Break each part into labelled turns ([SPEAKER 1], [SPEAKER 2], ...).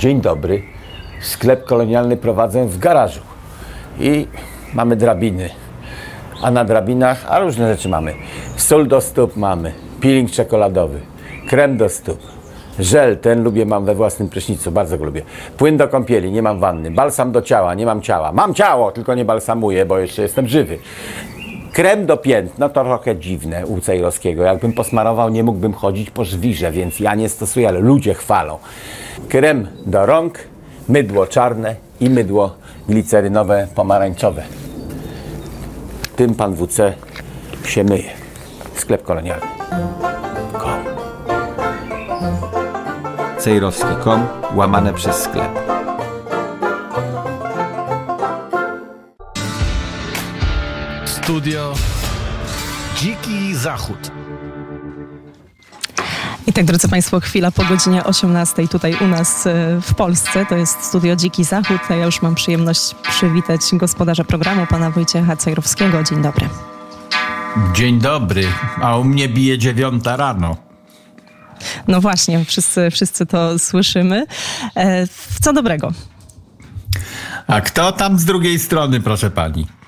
[SPEAKER 1] Dzień dobry. Sklep kolonialny prowadzę w garażu. I mamy drabiny. A na drabinach, a różne rzeczy mamy. Sól do stóp mamy, peeling czekoladowy, krem do stóp, żel, ten lubię, mam we własnym prysznicu, bardzo go lubię. Płyn do kąpieli, nie mam wanny. Balsam do ciała, nie mam ciała. Mam ciało, tylko nie balsamuję, bo jeszcze jestem żywy. Krem do pięt, no to trochę dziwne u Cejrowskiego. Jakbym posmarował, nie mógłbym chodzić po żwirze, więc ja nie stosuję, ale ludzie chwalą. Krem do rąk, mydło czarne i mydło glicerynowe pomarańczowe. Tym pan WC się myje. Sklep kolonialny. Kom.
[SPEAKER 2] cejrowski.com łamane przez sklep.
[SPEAKER 3] Studio Dziki Zachód.
[SPEAKER 4] I tak, drodzy Państwo, chwila po godzinie 18 tutaj u nas e, w Polsce. To jest studio Dziki Zachód. A ja już mam przyjemność przywitać gospodarza programu, pana Wojciecha Cejrowskiego. Dzień dobry.
[SPEAKER 3] Dzień dobry, a u mnie bije dziewiąta rano.
[SPEAKER 4] No właśnie, wszyscy, wszyscy to słyszymy. E, Co dobrego?
[SPEAKER 3] A kto tam z drugiej strony, proszę pani?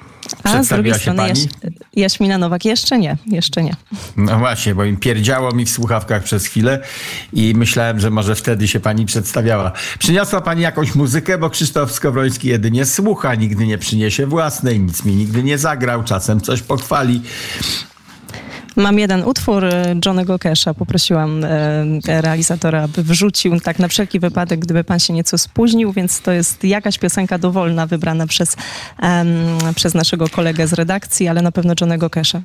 [SPEAKER 4] A z drugiej strony
[SPEAKER 3] pani?
[SPEAKER 4] Jaś, Jaśmina Nowak. Jeszcze nie, jeszcze nie.
[SPEAKER 3] No właśnie, bo im pierdziało mi w słuchawkach przez chwilę i myślałem, że może wtedy się pani przedstawiała. Przyniosła pani jakąś muzykę, bo Krzysztof Skowroński jedynie słucha, nigdy nie przyniesie własnej, nic mi nigdy nie zagrał, czasem coś pochwali.
[SPEAKER 4] Mam jeden utwór e, Johnego Casha. Poprosiłam e, realizatora, aby wrzucił tak na wszelki wypadek, gdyby pan się nieco spóźnił, więc to jest jakaś piosenka dowolna wybrana przez, przez naszego kolegę z redakcji, ale na pewno Johnego Casha.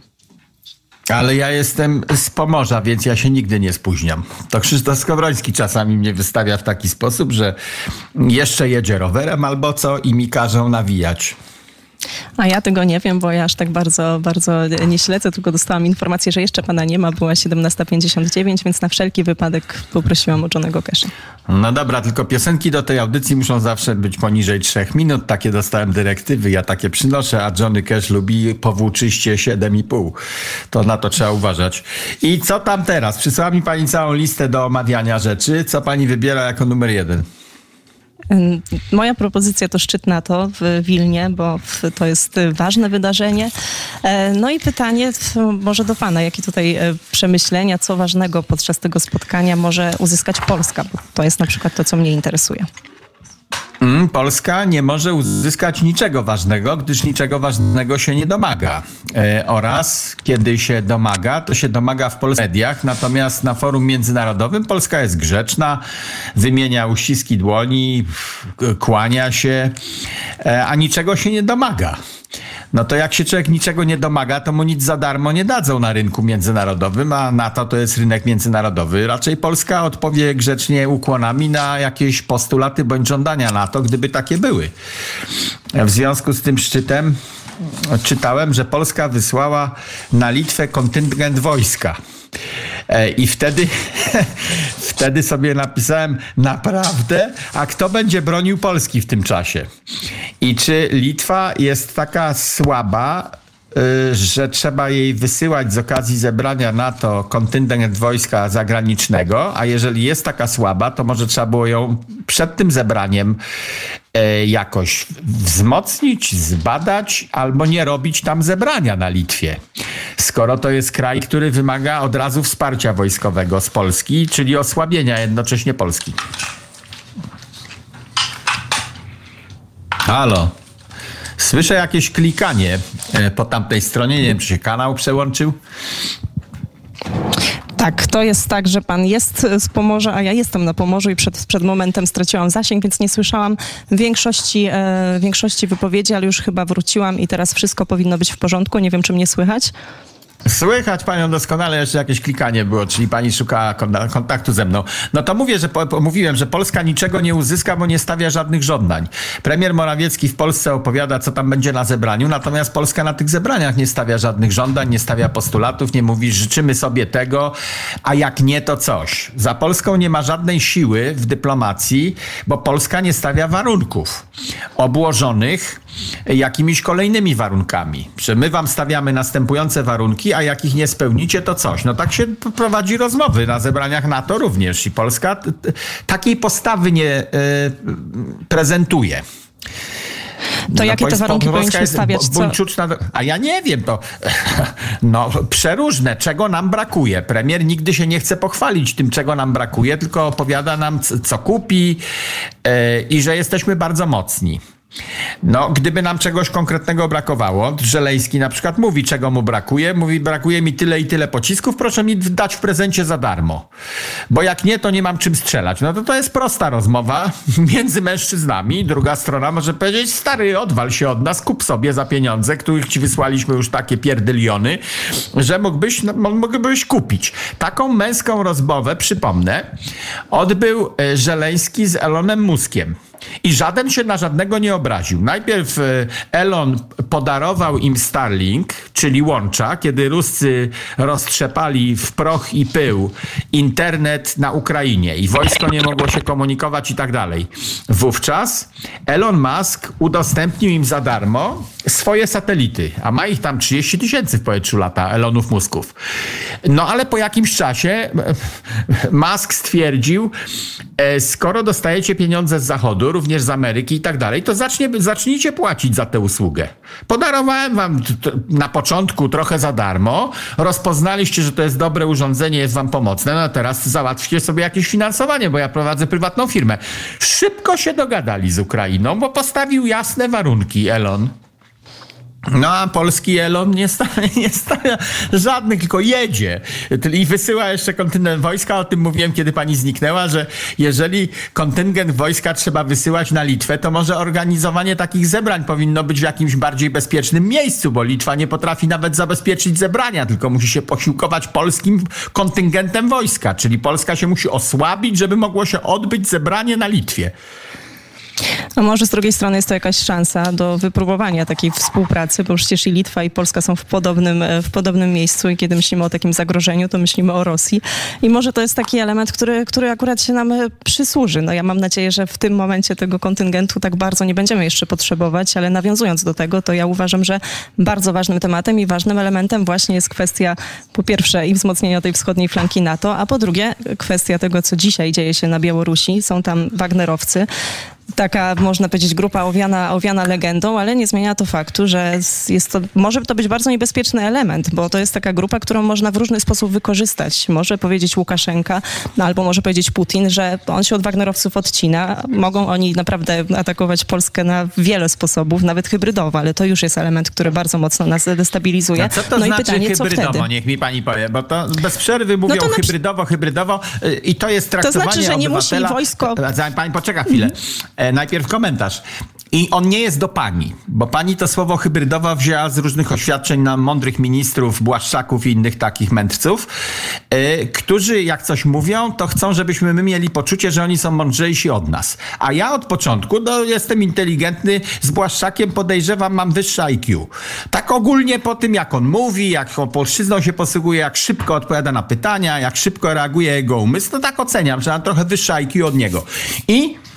[SPEAKER 3] Ale ja jestem z Pomorza, więc ja się nigdy nie spóźniam. To Krzysztof Skowroński czasami mnie wystawia w taki sposób, że jeszcze jedzie rowerem albo co i mi każą nawijać.
[SPEAKER 4] A ja tego nie wiem, bo ja aż tak bardzo, bardzo nie śledzę, tylko dostałam informację, że jeszcze pana nie ma. Była 17.59, więc na wszelki wypadek poprosiłam o Johnego Casha.
[SPEAKER 3] No dobra, tylko piosenki do tej audycji muszą zawsze być poniżej trzech minut. Takie dostałem dyrektywy, ja takie przynoszę, a Johnny Cash lubi powłóczyście 7,5. To na to trzeba uważać. I co tam teraz? Przysłała mi pani całą listę do omawiania rzeczy. Co pani wybiera jako numer jeden?
[SPEAKER 4] Moja propozycja to szczyt NATO w Wilnie, bo to jest ważne wydarzenie. E, No i pytanie może do pana, jakie tutaj e, przemyślenia, co ważnego podczas tego spotkania może uzyskać Polska, bo to jest na przykład to, co mnie interesuje.
[SPEAKER 3] Mm, Polska nie może uzyskać niczego ważnego, gdyż niczego ważnego się nie domaga. E, oraz kiedy się domaga, to się domaga w polskich mediach, natomiast na forum międzynarodowym Polska jest grzeczna, wymienia uściski dłoni, kłania się, e, a niczego się nie domaga. No to jak się człowiek niczego nie domaga, to mu nic za darmo nie dadzą na rynku międzynarodowym, a NATO to jest rynek międzynarodowy. Raczej Polska odpowie grzecznie ukłonami na jakieś postulaty bądź żądania NATO, gdyby takie były. W związku z tym szczytem czytałem, że Polska wysłała na Litwę kontyngent wojska. E, I wtedy, wtedy sobie napisałem naprawdę, a kto będzie bronił Polski w tym czasie? I czy Litwa jest taka słaba, że trzeba jej wysyłać z okazji zebrania NATO kontyngent wojska zagranicznego, a jeżeli jest taka słaba, to może trzeba było ją przed tym zebraniem e, jakoś wzmocnić, zbadać albo nie robić tam zebrania na Litwie. Skoro to jest kraj, który wymaga od razu wsparcia wojskowego z Polski, czyli osłabienia jednocześnie Polski. Halo. Słyszę jakieś klikanie e, po tamtej stronie. Nie wiem, czy się kanał przełączył.
[SPEAKER 4] Tak, to jest tak, że pan jest z Pomorza, a ja jestem na Pomorzu i przed, przed momentem straciłam zasięg, więc nie słyszałam większości, e, większości wypowiedzi, ale już chyba wróciłam i teraz wszystko powinno być w porządku. Nie wiem, czy mnie słychać.
[SPEAKER 3] Słychać panią doskonale, jeszcze jakieś klikanie było, czyli pani szukała kon- kontaktu ze mną. No to mówię, że po, mówiłem, że Polska niczego nie uzyska, bo nie stawia żadnych żądań. Premier Morawiecki w Polsce opowiada, co tam będzie na zebraniu, natomiast Polska na tych zebraniach nie stawia żadnych żądań, nie stawia postulatów, nie mówi, życzymy sobie tego, a jak nie, to coś. Za Polską nie ma żadnej siły w dyplomacji, bo Polska nie stawia warunków obłożonych jakimiś kolejnymi warunkami. Że my wam stawiamy następujące warunki, warunki, a jak ich nie spełnicie, to coś. No tak się prowadzi rozmowy na zebraniach NATO również i Polska t- t- takiej postawy nie e, prezentuje.
[SPEAKER 4] To
[SPEAKER 3] No,
[SPEAKER 4] jakie te
[SPEAKER 3] Polska-
[SPEAKER 4] warunki powinniśmy stawiać?
[SPEAKER 3] buńczuczna A ja nie wiem, to no przeróżne, czego nam brakuje. Premier nigdy się nie chce pochwalić tym, czego nam brakuje, tylko opowiada nam, co kupi e, i że jesteśmy bardzo mocni. No, gdyby nam czegoś konkretnego brakowało, Żelejski na przykład mówi, czego mu brakuje. Mówi, brakuje mi tyle i tyle pocisków, proszę mi dać w prezencie za darmo. Bo jak nie, to nie mam czym strzelać. No to to jest prosta rozmowa między mężczyznami. Druga strona może powiedzieć, stary, odwal się od nas, kup sobie za pieniądze, których ci wysłaliśmy już takie pierdyliony, że mógłbyś, no, mógłbyś kupić. Taką męską rozmowę, przypomnę, odbył e, Żeleński z Elonem Muskiem. I żaden się na żadnego nie obraził. Najpierw e, Elon podarował im Starlink, czyli łącza, kiedy Ruscy roztrzepali w proch i pył internet na Ukrainie i wojsko nie mogło się komunikować i tak dalej. Wówczas Elon Musk udostępnił im za darmo swoje satelity, a ma ich tam 30 tysięcy w powietrzu lata, Elonów Musków. No ale po jakimś czasie e, Musk stwierdził, e, skoro dostajecie pieniądze z Zachodu, również z Ameryki i tak dalej, to zacznie, zacznijcie płacić za tę usługę. Podarowałem wam na początku trochę za darmo, rozpoznaliście, że to jest dobre urządzenie, jest wam pomocne, no teraz załatwcie sobie jakieś finansowanie, bo ja prowadzę prywatną firmę. Szybko się dogadali z Ukrainą, bo postawił jasne warunki Elon. No a polski Elon nie stawia, nie stawia żadnych, tylko jedzie. I wysyła jeszcze kontyngent wojska. O tym mówiłem, kiedy pani zniknęła, że jeżeli kontyngent wojska trzeba wysyłać na Litwę, to może organizowanie takich zebrań powinno być w jakimś bardziej bezpiecznym miejscu, bo Litwa nie potrafi nawet zabezpieczyć zebrania, tylko musi się posiłkować polskim kontyngentem wojska. Czyli Polska się musi osłabić, żeby mogło się odbyć zebranie na Litwie.
[SPEAKER 4] A może z drugiej strony jest to jakaś szansa do wypróbowania takiej współpracy, bo przecież i Litwa i Polska są w podobnym, e, w podobnym miejscu i kiedy myślimy o takim zagrożeniu, to myślimy o Rosji. I może to jest taki element, który, który akurat się nam e, przysłuży. No ja mam nadzieję, że w tym momencie tego kontyngentu tak bardzo nie będziemy jeszcze potrzebować, ale nawiązując do tego, to ja uważam, że bardzo ważnym tematem i ważnym elementem właśnie jest kwestia po pierwsze i wzmocnienia tej wschodniej flanki NATO, a po drugie kwestia tego, co dzisiaj dzieje się na Białorusi. Są tam Wagnerowcy taka, można powiedzieć, grupa owiana, owiana legendą, ale nie zmienia to faktu, że jest to, może to być bardzo niebezpieczny element, bo to jest taka grupa, którą można w różny sposób wykorzystać. Może powiedzieć Łukaszenka, no albo może powiedzieć Putin, że on się od Wagnerowców odcina. Mogą oni naprawdę atakować Polskę na wiele sposobów, nawet hybrydowo, ale to już jest element, który bardzo mocno nas destabilizuje.
[SPEAKER 3] A co to
[SPEAKER 4] no
[SPEAKER 3] znaczy
[SPEAKER 4] i pytanie,
[SPEAKER 3] hybrydowo? Niech mi pani powie, bo to bez przerwy mówią
[SPEAKER 4] to na przy-
[SPEAKER 3] hybrydowo, hybrydowo y, i to jest traktowanie
[SPEAKER 4] znaczy, że nie musi wojsko- Mhm.
[SPEAKER 3] Pani poczeka chwilę. E, najpierw komentarz. I on nie jest do pani, bo pani to słowo hybrydowa wzięła z różnych oświadczeń na mądrych ministrów, błaszczaków i innych takich mędrców, e, którzy jak coś mówią, to chcą, żebyśmy my mieli poczucie, że oni są mądrzejsi od nas. A ja od początku, no jestem inteligentny, z błaszczakiem podejrzewam, mam wyższe IQ. Tak ogólnie po tym, jak on mówi, jak polszczyzną się posługuje, jak szybko odpowiada na pytania, jak szybko reaguje jego umysł, to tak oceniam, że mam trochę wyższe IQ od niego. I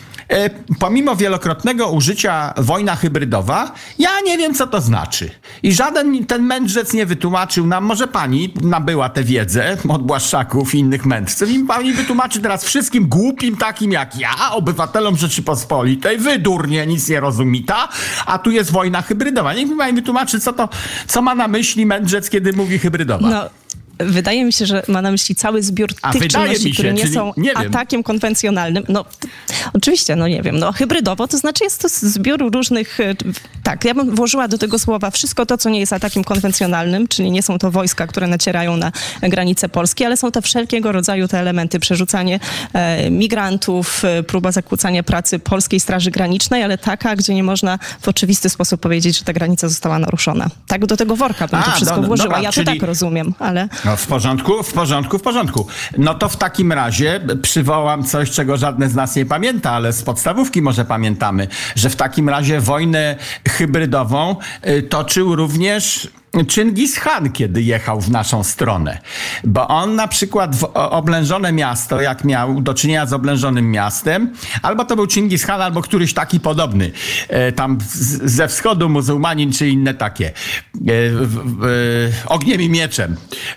[SPEAKER 3] pomimo wielokrotnego użycia wojna hybrydowa, ja nie wiem, co to znaczy. I żaden ten mędrzec nie wytłumaczył nam, może pani nabyła tę wiedzę od Błaszczaków i innych mędrców i pani wytłumaczy teraz wszystkim głupim takim jak ja, obywatelom Rzeczypospolitej, wy durnie, nic nie rozumita, a tu jest wojna hybrydowa. Niech mi pani wytłumaczy, co to, co ma na myśli mędrzec, kiedy mówi hybrydowa.
[SPEAKER 4] No, wydaje mi się, że ma na myśli cały zbiór
[SPEAKER 3] A
[SPEAKER 4] tych czynności,
[SPEAKER 3] się,
[SPEAKER 4] które nie są
[SPEAKER 3] nie
[SPEAKER 4] atakiem konwencjonalnym. No, oczywiście, no nie wiem, no hybrydowo, to znaczy jest to zbiór różnych, e, tak, ja bym włożyła do tego słowa wszystko to, co nie jest atakiem konwencjonalnym, czyli nie są to wojska, które nacierają na granice Polski, ale są to wszelkiego rodzaju te elementy, przerzucanie e, migrantów, e, próba zakłócania pracy Polskiej Straży Granicznej, ale taka, gdzie nie można w oczywisty sposób powiedzieć, że ta granica została naruszona. Tak do tego worka bym
[SPEAKER 3] A,
[SPEAKER 4] to wszystko
[SPEAKER 3] do-
[SPEAKER 4] włożyła.
[SPEAKER 3] dobra,
[SPEAKER 4] ja to
[SPEAKER 3] czyli-
[SPEAKER 4] tak rozumiem, ale...
[SPEAKER 3] No w porządku, w porządku, w porządku. No to w takim razie przywołam coś, czego żadne z nas nie pamięta, ale z podstawówki może pamiętamy, że w takim razie wojnę hybrydową y, toczył również Czyngis Khan, kiedy jechał w naszą stronę. Bo on na przykład w oblężone miasto, jak miał do czynienia z oblężonym miastem, albo to był Czyngis Khan, albo któryś taki podobny. E, tam ze wschodu muzułmanin, czy inne takie. E, e, ogniem i mieczem.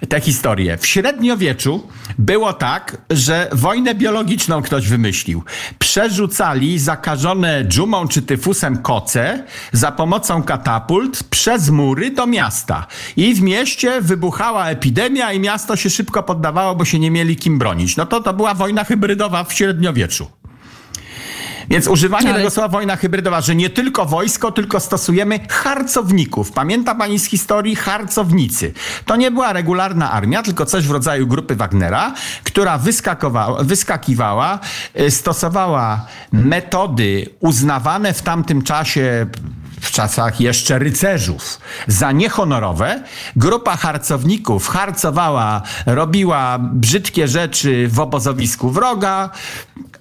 [SPEAKER 3] Te historie. W średniowieczu było tak, że wojnę biologiczną ktoś wymyślił. Przerzucali zakażone dżumą czy tyfusem koce za pomocą katapult przez mury do miasta. I w mieście wybuchała epidemia i miasto się szybko poddawało, bo się nie mieli kim bronić. No to to była wojna hybrydowa w średniowieczu. Więc używanie
[SPEAKER 4] Ale-
[SPEAKER 3] tego słowa wojna hybrydowa, że nie tylko wojsko, tylko stosujemy harcowników. Pamięta pani z historii harcownicy? To nie była regularna armia, tylko coś w rodzaju grupy Wagnera, która wyskakiwała, y, stosowała metody uznawane w tamtym czasie w czasach jeszcze rycerzów za niehonorowe. Grupa harcowników harcowała, robiła brzydkie rzeczy w obozowisku wroga,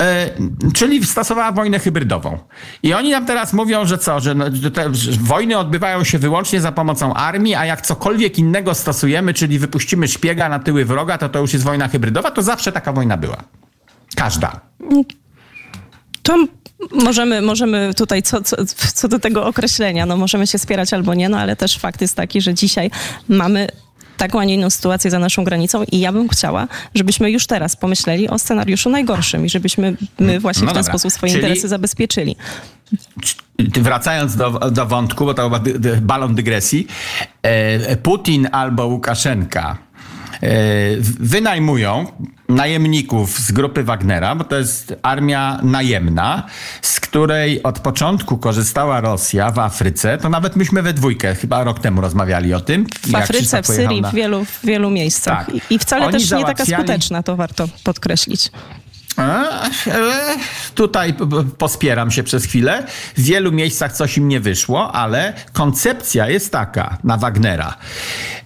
[SPEAKER 3] e, czyli stosowała wojnę hybrydową. I oni nam teraz mówią, że co, że, no, te że wojny odbywają się wyłącznie za pomocą armii, a jak cokolwiek innego stosujemy, czyli wypuścimy szpiega na tyły wroga, to to już jest wojna hybrydowa, to zawsze taka wojna była. Każda.
[SPEAKER 4] To możemy, możemy tutaj co, co, co do tego określenia, no możemy się spierać albo nie, no ale też fakt jest taki, że dzisiaj mamy taką, a nie inną sytuację za naszą granicą i ja bym chciała, żebyśmy już teraz pomyśleli o scenariuszu najgorszym i żebyśmy my właśnie
[SPEAKER 3] No
[SPEAKER 4] w ten
[SPEAKER 3] dobra.
[SPEAKER 4] sposób swoje
[SPEAKER 3] Czyli-
[SPEAKER 4] interesy zabezpieczyli.
[SPEAKER 3] Wracając do, do wątku, bo to chyba dy, dy, balon dygresji, e, Putin albo Łukaszenka e, wynajmują najemników z grupy Wagnera, bo to jest armia najemna, z której od początku korzystała Rosja w Afryce. To nawet myśmy we dwójkę chyba rok temu rozmawiali o tym.
[SPEAKER 4] W Afryce, w Syrii,
[SPEAKER 3] na-
[SPEAKER 4] w wielu, w wielu miejscach.
[SPEAKER 3] Tak.
[SPEAKER 4] I, I wcale
[SPEAKER 3] Oni
[SPEAKER 4] też nie taka
[SPEAKER 3] załatwiali-
[SPEAKER 4] skuteczna, to warto podkreślić.
[SPEAKER 3] A, e, Tutaj pospieram się przez chwilę. W wielu miejscach coś im nie wyszło, ale koncepcja jest taka na Wagnera.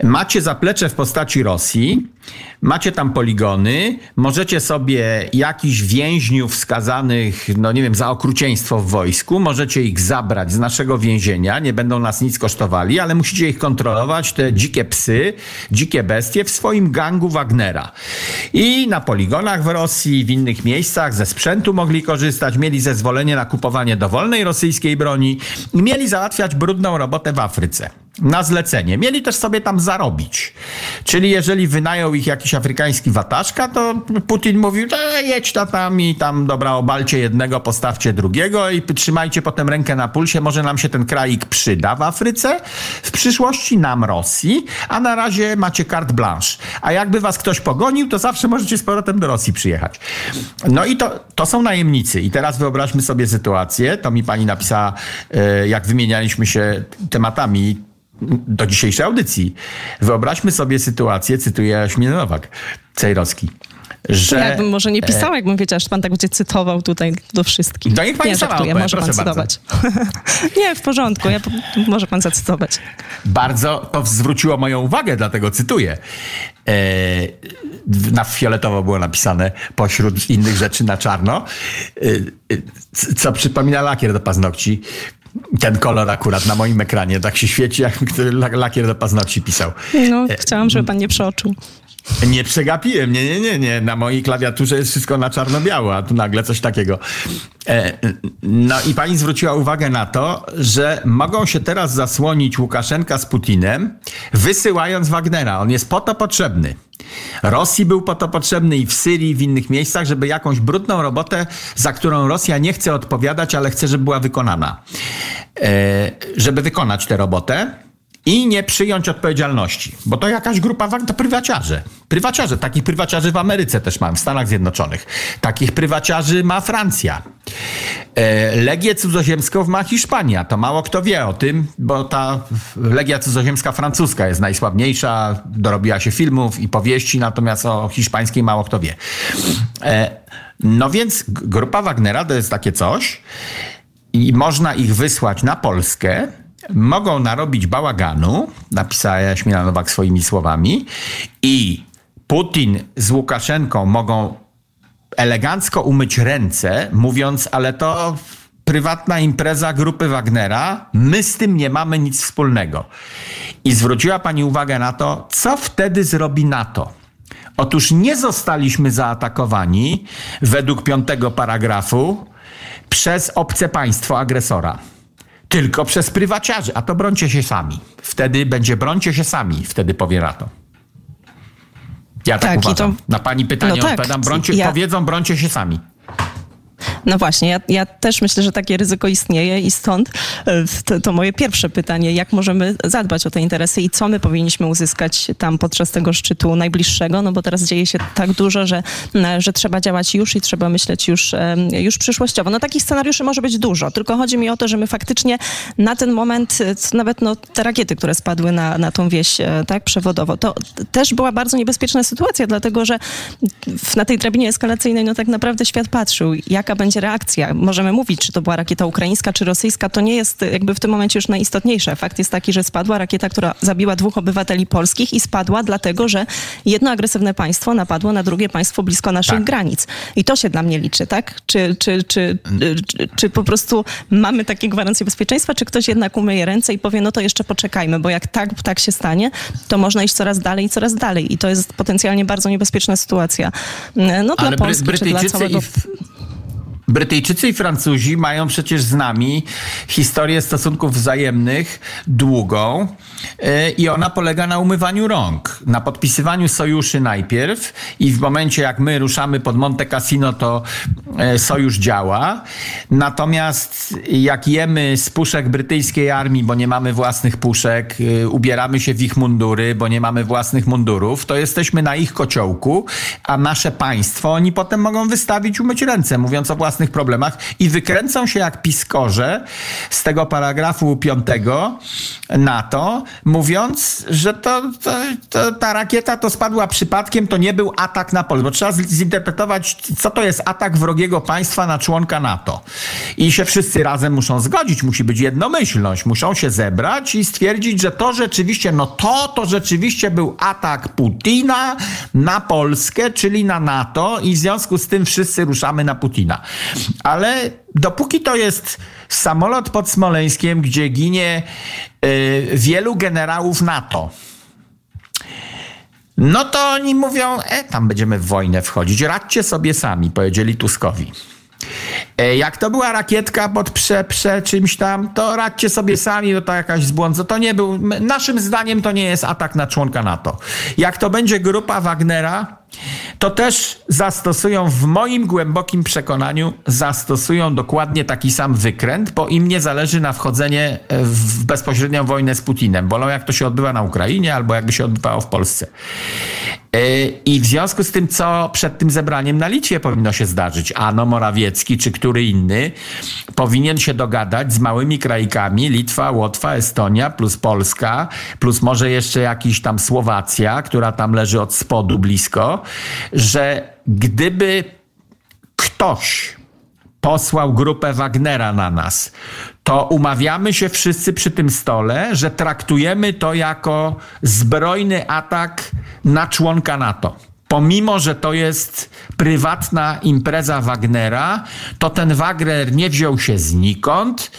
[SPEAKER 3] Macie zaplecze w postaci Rosji, macie tam poligony, możecie sobie jakichś więźniów skazanych, no nie wiem, za okrucieństwo w wojsku, możecie ich zabrać z naszego więzienia, nie będą nas nic kosztowali, ale musicie ich kontrolować, te dzikie psy, dzikie bestie w swoim gangu Wagnera. I na poligonach w Rosji, w innych miejscach ze sprzętu mogli korzystać, mieli zezwolenie na kupowanie dowolnej rosyjskiej broni i mieli załatwiać brudną robotę w Afryce. Na zlecenie. Mieli też sobie tam zarobić. Czyli jeżeli wynajął ich jakiś afrykański wataszka, to Putin mówił, e, jedź ta tam i tam, dobra, obalcie jednego, postawcie drugiego i trzymajcie potem rękę na pulsie, może nam się ten kraik przyda w Afryce, w przyszłości nam Rosji, a na razie macie carte blanche. A jakby was ktoś pogonił, to zawsze możecie z powrotem do Rosji przyjechać. No i to, to są najemnicy. I teraz wyobraźmy sobie sytuację, to mi pani napisała, e, jak wymienialiśmy się tematami do dzisiejszej audycji. Wyobraźmy sobie sytuację, cytuję Jaśminę Nowak, Cejrowski, że...
[SPEAKER 4] Ja bym może nie pisała, jakbym wiedziała, że pan tak będzie cytował tutaj do wszystkich.
[SPEAKER 3] No niech pani
[SPEAKER 4] nie,
[SPEAKER 3] sama
[SPEAKER 4] może pan
[SPEAKER 3] bardzo.
[SPEAKER 4] cytować. nie, w porządku, ja, może pan zacytować.
[SPEAKER 3] Bardzo to zwróciło moją uwagę, dlatego cytuję. E, na fioletowo było napisane pośród innych rzeczy na czarno, e, e, co przypomina lakier do paznokci. Ten kolor akurat na moim ekranie tak się świeci, jak lakier do paznokci pisał.
[SPEAKER 4] No, chciałam, żeby pan nie przeoczył.
[SPEAKER 3] Nie przegapiłem, nie, nie, nie, nie. Na mojej klawiaturze jest wszystko na czarno-biało, a tu nagle coś takiego. E, no i pani zwróciła uwagę na to, że mogą się teraz zasłonić Łukaszenka z Putinem, wysyłając Wagnera. On jest po to potrzebny. Rosji był po to potrzebny i w Syrii, i w innych miejscach, żeby jakąś brudną robotę, za którą Rosja nie chce odpowiadać, ale chce, żeby była wykonana. E, żeby wykonać tę robotę, i nie przyjąć odpowiedzialności, bo to jakaś grupa, to prywaciarze. Prywaciarze, takich prywaciarzy w Ameryce też mam, w Stanach Zjednoczonych. Takich prywaciarzy ma Francja. E, Legię cudzoziemską ma Hiszpania. To mało kto wie o tym, bo ta Legia cudzoziemska francuska jest najsłabniejsza, dorobiła się filmów i powieści, natomiast o hiszpańskiej mało kto wie. E, No więc grupa Wagnera to jest takie coś i można ich wysłać na Polskę, mogą narobić bałaganu, napisała Jaśmina Nowak swoimi słowami, i Putin z Łukaszenką mogą elegancko umyć ręce, mówiąc, ale to prywatna impreza grupy Wagnera, my z tym nie mamy nic wspólnego. I zwróciła pani uwagę na to, co wtedy zrobi NATO. Otóż nie zostaliśmy zaatakowani według piątego paragrafu przez obce państwo agresora, tylko przez prywaciarzy, a to brońcie się sami. Wtedy będzie brońcie się sami, wtedy powie NATO. Ja tak,
[SPEAKER 4] Tak,
[SPEAKER 3] uważam.
[SPEAKER 4] to-
[SPEAKER 3] Na pani pytanie
[SPEAKER 4] No tak,
[SPEAKER 3] odpowiadam, brońcie,
[SPEAKER 4] ja-
[SPEAKER 3] powiedzą brońcie się sami.
[SPEAKER 4] No właśnie, ja, ja też myślę, że takie ryzyko istnieje i stąd e, to, to moje pierwsze pytanie, jak możemy zadbać o te interesy i co my powinniśmy uzyskać tam podczas tego szczytu najbliższego, no bo teraz dzieje się tak dużo, że, że trzeba działać już i trzeba myśleć już, już przyszłościowo. No takich scenariuszy może być dużo, tylko chodzi mi o to, że my faktycznie na ten moment, e, nawet no, te rakiety, które spadły na, na tą wieś e, tak, przewodowo, to też była bardzo niebezpieczna sytuacja, dlatego że na tej drabinie eskalacyjnej no tak naprawdę świat patrzył, jaka będzie reakcja. Możemy mówić, czy to była rakieta ukraińska, czy rosyjska, to nie jest jakby w tym momencie już najistotniejsze. Fakt jest taki, że spadła rakieta, która zabiła dwóch obywateli polskich i spadła dlatego, że jedno agresywne państwo napadło na drugie państwo blisko naszych
[SPEAKER 3] Tak.
[SPEAKER 4] granic. I to się dla mnie liczy, tak? Czy, czy, czy, czy, czy po prostu mamy takie gwarancje bezpieczeństwa, czy ktoś jednak umyje ręce i powie, no to jeszcze poczekajmy, bo jak tak, tak się stanie, to można iść coraz dalej i coraz dalej. I to jest potencjalnie bardzo niebezpieczna sytuacja. No dla
[SPEAKER 3] Ale
[SPEAKER 4] Polski, czy dla
[SPEAKER 3] Brytyjczycy
[SPEAKER 4] całego...
[SPEAKER 3] i, F- Brytyjczycy i Francuzi mają przecież z nami historię stosunków wzajemnych długą yy, i ona polega na umywaniu rąk, na podpisywaniu sojuszy najpierw i w momencie jak my ruszamy pod Monte Cassino, to e, sojusz działa. Natomiast jak jemy z puszek brytyjskiej armii, bo nie mamy własnych puszek, yy, ubieramy się w ich mundury, bo nie mamy własnych mundurów, to jesteśmy na ich kociołku, a nasze państwo oni potem mogą wystawić, umyć ręce, mówiąc o własnych problemach i wykręcą się jak piskorze z tego paragrafu piątego NATO, mówiąc, że to, to, to, ta rakieta to spadła przypadkiem, to nie był atak na Polskę. Bo trzeba zinterpretować, co to jest atak wrogiego państwa na członka NATO. I się wszyscy razem muszą zgodzić, musi być jednomyślność, muszą się zebrać i stwierdzić, że to rzeczywiście, no to, to rzeczywiście był atak Putina na Polskę, czyli na NATO i w związku z tym wszyscy ruszamy na Putina. Ale dopóki to jest samolot pod Smoleńskiem, gdzie ginie y, wielu generałów NATO, no to oni mówią, e, tam będziemy w wojnę wchodzić, radźcie sobie sami, powiedzieli Tuskowi. E, Jak to była rakietka pod prze, prze czymś tam, to radźcie sobie sami, bo to jakaś zbłąd. To nie był, naszym zdaniem to nie jest atak na członka NATO. Jak to będzie grupa Wagnera, to też zastosują, w moim głębokim przekonaniu, zastosują dokładnie taki sam wykręt, bo im nie zależy na wchodzenie e, w bezpośrednią wojnę z Putinem. Wolą jak to się odbywa na Ukrainie albo jakby się odbywało w Polsce. E, I w związku z tym, co przed tym zebraniem na Litwie powinno się zdarzyć, Ano Morawiecki czy który inny powinien się dogadać z małymi krajkami, Litwa, Łotwa, Estonia plus Polska, plus może jeszcze jakiś tam Słowacja, która tam leży od spodu blisko, że gdyby ktoś posłał grupę Wagnera na nas, to umawiamy się wszyscy przy tym stole, że traktujemy to jako zbrojny atak na członka NATO. Pomimo, że to jest prywatna impreza Wagnera, to ten Wagner nie wziął się znikąd.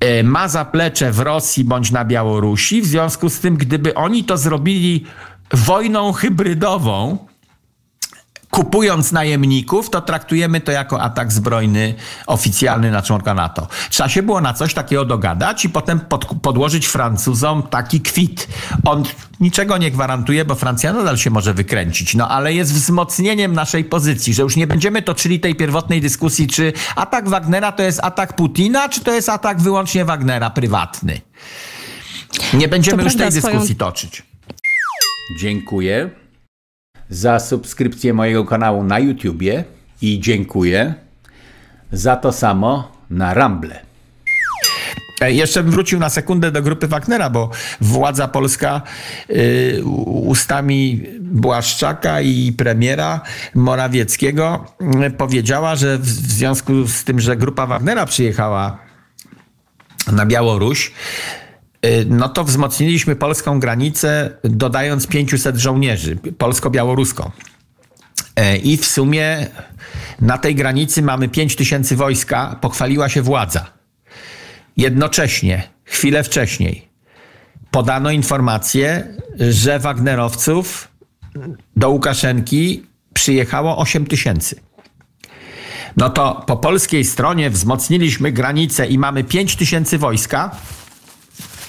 [SPEAKER 3] e, Ma zaplecze w Rosji bądź na Białorusi. W związku z tym, gdyby oni to zrobili wojną hybrydową, kupując najemników, to traktujemy to jako atak zbrojny oficjalny na członka NATO. Trzeba się było na coś takiego dogadać i potem pod, podłożyć Francuzom taki kwit. On niczego nie gwarantuje, bo Francja nadal się może wykręcić, no ale jest wzmocnieniem naszej pozycji, że już nie będziemy toczyli tej pierwotnej dyskusji, czy atak Wagnera to jest atak Putina, czy to jest atak wyłącznie Wagnera prywatny. Nie będziemy
[SPEAKER 4] To
[SPEAKER 3] już tej
[SPEAKER 4] swoją-
[SPEAKER 3] dyskusji toczyć.
[SPEAKER 1] Dziękuję za subskrypcję mojego kanału na YouTubie i dziękuję za to samo na Rumble.
[SPEAKER 3] E, Jeszcze bym wrócił na sekundę do grupy Wagnera, bo władza polska y, ustami Błaszczaka i premiera Morawieckiego y, powiedziała, że w, związku z tym, że grupa Wagnera przyjechała na Białoruś, no to wzmocniliśmy polską granicę, dodając 500 żołnierzy, polsko-białoruską. E, I w sumie na tej granicy mamy 5 tysięcy wojska, pochwaliła się władza jednocześnie, chwilę wcześniej, podano informację, że Wagnerowców do Łukaszenki przyjechało 8 tysięcy. No to po polskiej stronie wzmocniliśmy granicę i mamy 5 tysięcy wojska,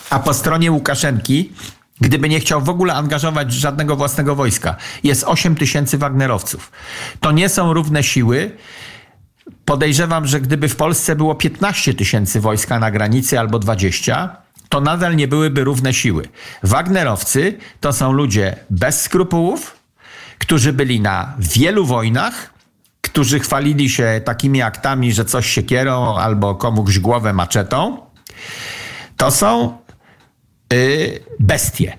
[SPEAKER 3] a po stronie Łukaszenki, gdyby nie chciał w ogóle angażować żadnego własnego wojska, jest 8 tysięcy Wagnerowców. To nie są równe siły. Podejrzewam, że gdyby w Polsce było 15 tysięcy wojska na granicy albo 20, to nadal nie byłyby równe siły. Wagnerowcy to są ludzie bez skrupułów, którzy byli na wielu wojnach, którzy chwalili się takimi aktami, że coś się kierą albo komuś głowę maczetą. To są bestie.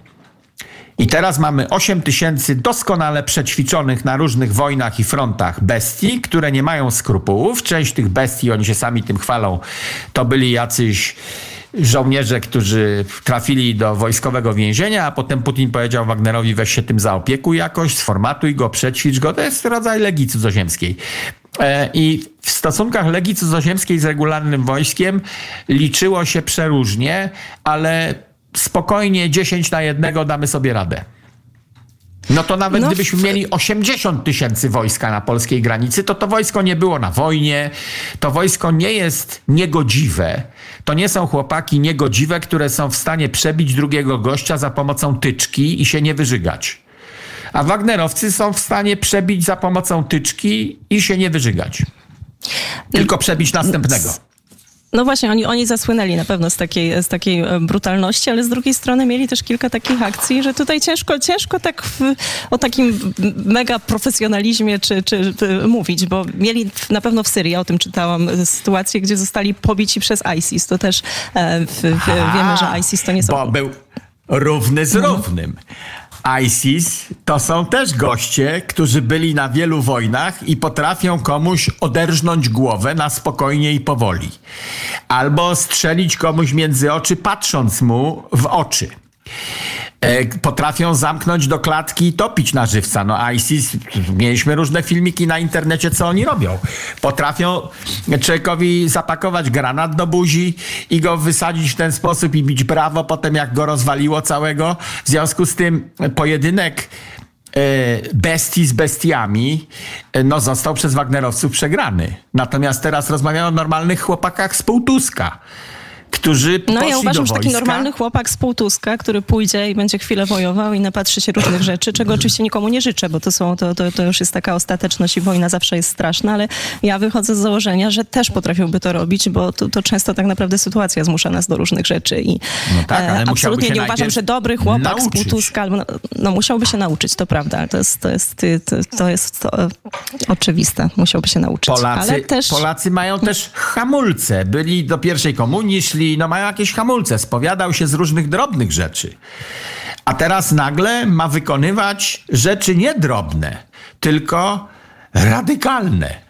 [SPEAKER 3] I teraz mamy 8 tysięcy doskonale przećwiczonych na różnych wojnach i frontach bestii, które nie mają skrupułów. Część tych bestii, oni się sami tym chwalą, to byli jacyś żołnierze, którzy trafili do wojskowego więzienia, a potem Putin powiedział Wagnerowi weź się tym zaopiekuj jakoś, sformatuj go, przećwicz go. To jest rodzaj legii cudzoziemskiej. E, I w stosunkach legii cudzoziemskiej z regularnym wojskiem liczyło się przeróżnie, ale spokojnie 10 na jednego damy sobie radę. No to nawet
[SPEAKER 4] No
[SPEAKER 3] gdybyśmy mieli 80 tysięcy wojska na polskiej granicy, to to wojsko nie było na wojnie, to wojsko nie jest niegodziwe. To nie są chłopaki niegodziwe, które są w stanie przebić drugiego gościa za pomocą tyczki i się nie wyżygać. A Wagnerowcy są w stanie przebić za pomocą tyczki i się nie wyżygać. Tylko przebić następnego.
[SPEAKER 4] No właśnie, oni, oni zasłynęli na pewno z takiej, z takiej e, brutalności, ale z drugiej strony mieli też kilka takich akcji, że tutaj ciężko, ciężko tak w, o takim mega profesjonalizmie czy, czy, czy mówić, bo mieli na pewno w Syrii, ja o tym czytałam, e, sytuację, gdzie zostali pobici przez ISIS. To też e, w, w, wiemy, że ISIS to nie są...
[SPEAKER 3] Bo był równy z równym. ISIS to są też goście, którzy byli na wielu wojnach i potrafią komuś oderżnąć głowę na spokojnie i powoli. Albo strzelić komuś między oczy, patrząc mu w oczy. E, potrafią zamknąć do klatki i topić na żywca. No ISIS, mieliśmy różne filmiki na internecie, co oni robią. Potrafią człowiekowi zapakować granat do buzi i go wysadzić w ten sposób i bić brawo potem, jak go rozwaliło całego. W związku z tym pojedynek e, bestii z bestiami e, no, został przez Wagnerowców przegrany. Natomiast teraz rozmawiamy o normalnych chłopakach z Półtuska, którzy
[SPEAKER 4] No ja uważam, że taki normalny chłopak z półtuska, który pójdzie i będzie chwilę wojował i napatrzy się różnych rzeczy, czego oczywiście nikomu nie życzę, bo to, są, to, to, to już jest taka ostateczność i wojna zawsze jest straszna, ale ja wychodzę z założenia, że też potrafiłby to robić, bo to, to często tak naprawdę sytuacja zmusza nas do różnych rzeczy i
[SPEAKER 3] No tak, ale
[SPEAKER 4] e, absolutnie nie uważam, że dobry chłopak z
[SPEAKER 3] nauczyć.
[SPEAKER 4] półtuska, albo, no, no musiałby się nauczyć, to prawda, to jest, to jest, to, jest e, oczywiste, musiałby się nauczyć.
[SPEAKER 3] Polacy,
[SPEAKER 4] ale też...
[SPEAKER 3] Polacy mają też hamulce. Byli do pierwszej komunii, szli, no mają jakieś hamulce. Spowiadał się z różnych drobnych rzeczy. A teraz nagle ma wykonywać rzeczy nie drobne, tylko radykalne.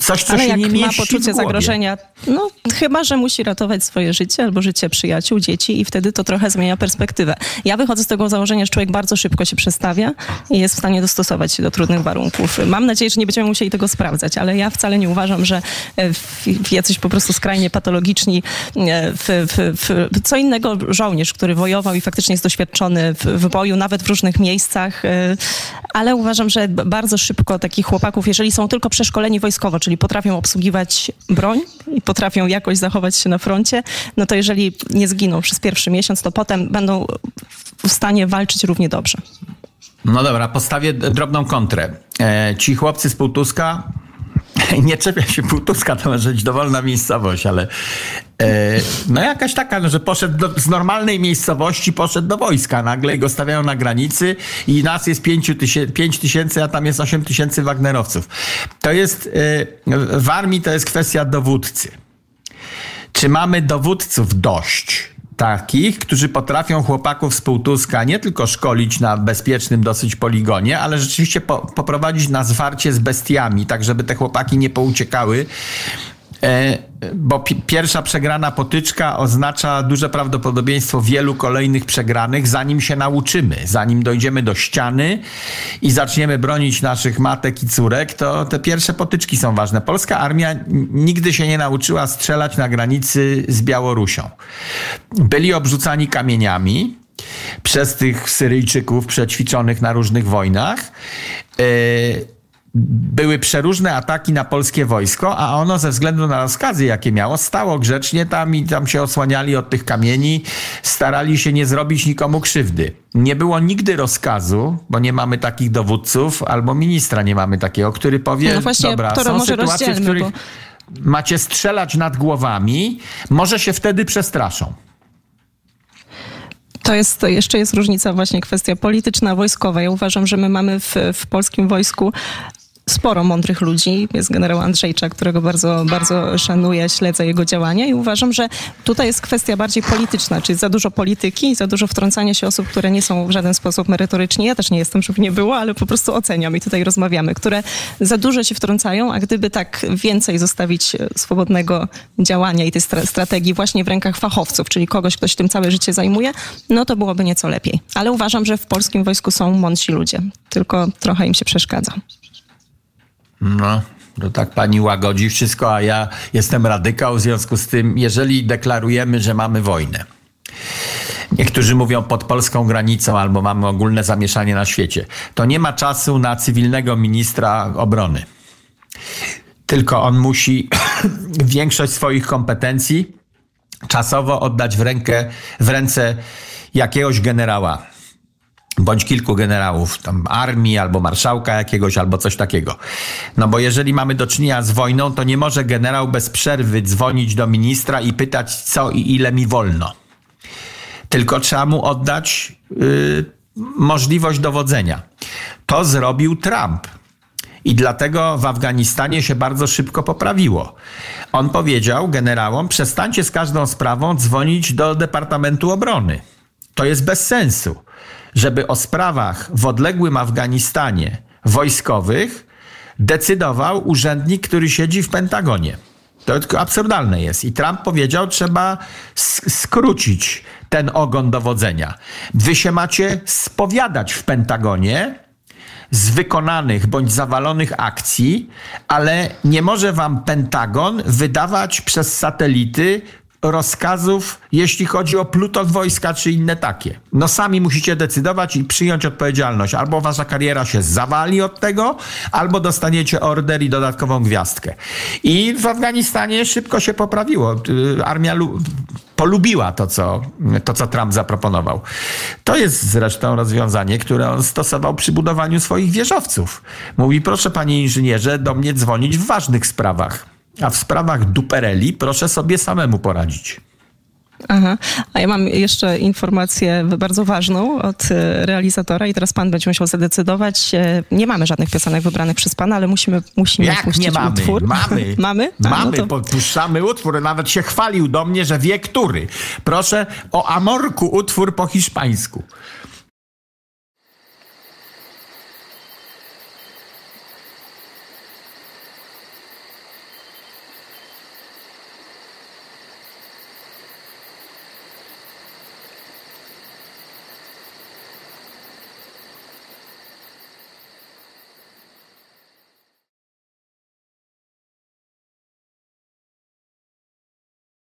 [SPEAKER 3] Coś, co
[SPEAKER 4] Ale
[SPEAKER 3] się
[SPEAKER 4] jak
[SPEAKER 3] nie
[SPEAKER 4] ma
[SPEAKER 3] mieści w
[SPEAKER 4] poczucie zagrożenia, no chyba, że musi ratować swoje życie albo życie przyjaciół, dzieci i wtedy to trochę zmienia perspektywę. Ja wychodzę z tego założenia, że człowiek bardzo szybko się przestawia i jest w stanie dostosować się do trudnych warunków. Mam nadzieję, że nie będziemy musieli tego sprawdzać, ale ja wcale nie uważam, że e, jacyś po prostu skrajnie patologiczni, e, w, w, w, co innego żołnierz, który wojował i faktycznie jest doświadczony w, boju, nawet w różnych miejscach, e, ale uważam, że bardzo szybko takich chłopaków, jeżeli są tylko przeszkoleni wojskowo, czyli potrafią obsługiwać broń i potrafią jakoś zachować się na froncie, no to jeżeli nie zginą przez pierwszy miesiąc, to potem będą w stanie walczyć równie dobrze.
[SPEAKER 3] No dobra, postawię drobną kontrę. E, ci chłopcy z Półtuska, nie czepia się Półtuska, to może być dowolna miejscowość, ale e, no jakaś taka, no, że poszedł do, z normalnej miejscowości, poszedł do wojska nagle i go stawiają na granicy i nas jest 5 tysięcy, 5 tysięcy, a tam jest 8 tysięcy Wagnerowców. To jest, e, w armii to jest kwestia dowódcy. Czy mamy dowódców dość takich, którzy potrafią chłopaków z Półtuska nie tylko szkolić na bezpiecznym dosyć poligonie, ale rzeczywiście po, poprowadzić na zwarcie z bestiami, tak żeby te chłopaki nie pouciekały. E, bo pi- pierwsza przegrana potyczka oznacza duże prawdopodobieństwo wielu kolejnych przegranych, zanim się nauczymy, zanim dojdziemy do ściany i zaczniemy bronić naszych matek i córek, to te pierwsze potyczki są ważne. Polska armia nigdy się nie nauczyła strzelać na granicy z Białorusią. Byli obrzucani kamieniami, przez tych Syryjczyków przećwiczonych na różnych wojnach. E, były przeróżne ataki na polskie wojsko, a ono ze względu na rozkazy, jakie miało, stało grzecznie tam i tam się osłaniali od tych kamieni, starali się nie zrobić nikomu krzywdy. Nie było nigdy rozkazu, bo nie mamy takich dowódców, albo ministra nie mamy takiego, który powie,
[SPEAKER 4] No właśnie,
[SPEAKER 3] dobra, są sytuacje, w których
[SPEAKER 4] bo-
[SPEAKER 3] macie strzelać nad głowami, może się wtedy przestraszą.
[SPEAKER 4] To jest, to jeszcze jest różnica właśnie kwestia polityczna, wojskowa. Ja uważam, że my mamy w, w polskim wojsku sporo mądrych ludzi. Jest generał Andrzejczak, którego bardzo, bardzo szanuję, śledzę jego działania i uważam, że tutaj jest kwestia bardziej polityczna, czyli za dużo polityki za dużo wtrącania się osób, które nie są w żaden sposób merytoryczni. Ja też nie jestem, żeby nie było, ale po prostu oceniam i tutaj rozmawiamy, które za dużo się wtrącają, a gdyby tak więcej zostawić e, swobodnego działania i tej stra- strategii właśnie w rękach fachowców, czyli kogoś, kto się tym całe życie zajmuje, no to byłoby nieco lepiej. Ale uważam, że w polskim wojsku są mądrzy ludzie, tylko trochę im się przeszkadza.
[SPEAKER 3] No, to tak pani łagodzi wszystko, a ja jestem radykał, w związku z tym, jeżeli deklarujemy, że mamy wojnę, niektórzy mówią pod polską granicą albo mamy ogólne zamieszanie na świecie, to nie ma czasu na cywilnego ministra obrony. Tylko on musi większość swoich kompetencji czasowo oddać w, rękę, w ręce jakiegoś generała bądź kilku generałów, tam armii, albo marszałka jakiegoś, albo coś takiego. No bo jeżeli mamy do czynienia z wojną, to nie może generał bez przerwy dzwonić do ministra i pytać, co i ile mi wolno. Tylko trzeba mu oddać y, możliwość dowodzenia. To zrobił Trump. I dlatego w Afganistanie się bardzo szybko poprawiło. On powiedział generałom: przestańcie z każdą sprawą dzwonić do Departamentu Obrony. To jest bez sensu, żeby o sprawach w odległym Afganistanie wojskowych decydował urzędnik, który siedzi w Pentagonie. To absurdalne jest. I Trump powiedział, trzeba sk- skrócić ten ogon dowodzenia. Wy się macie spowiadać w Pentagonie, z wykonanych bądź zawalonych akcji, ale nie może wam Pentagon wydawać przez satelity rozkazów, jeśli chodzi o pluton wojska czy inne takie. No sami musicie decydować i przyjąć odpowiedzialność. Albo wasza kariera się zawali od tego, albo dostaniecie order i dodatkową gwiazdkę. I w Afganistanie szybko się poprawiło. Y, Armia lu- polubiła to co, to, co Trump zaproponował. To jest zresztą rozwiązanie, które on stosował przy budowaniu swoich wieżowców. Mówi, proszę panie inżynierze, do mnie dzwonić w ważnych sprawach. A w sprawach dupereli proszę sobie samemu poradzić.
[SPEAKER 4] Aha. A ja mam jeszcze informację bardzo ważną od e, realizatora i teraz pan będzie musiał zadecydować. E, Nie mamy żadnych piosenek wybranych przez pana, ale musimy, musimy
[SPEAKER 3] Jak
[SPEAKER 4] puścić
[SPEAKER 3] nie mamy?
[SPEAKER 4] utwór.
[SPEAKER 3] Mamy.
[SPEAKER 4] mamy? A,
[SPEAKER 3] Mamy,
[SPEAKER 4] no to-
[SPEAKER 3] podpuszczamy utwór. Nawet się chwalił do mnie, że wie który. Proszę o Amorku utwór po hiszpańsku.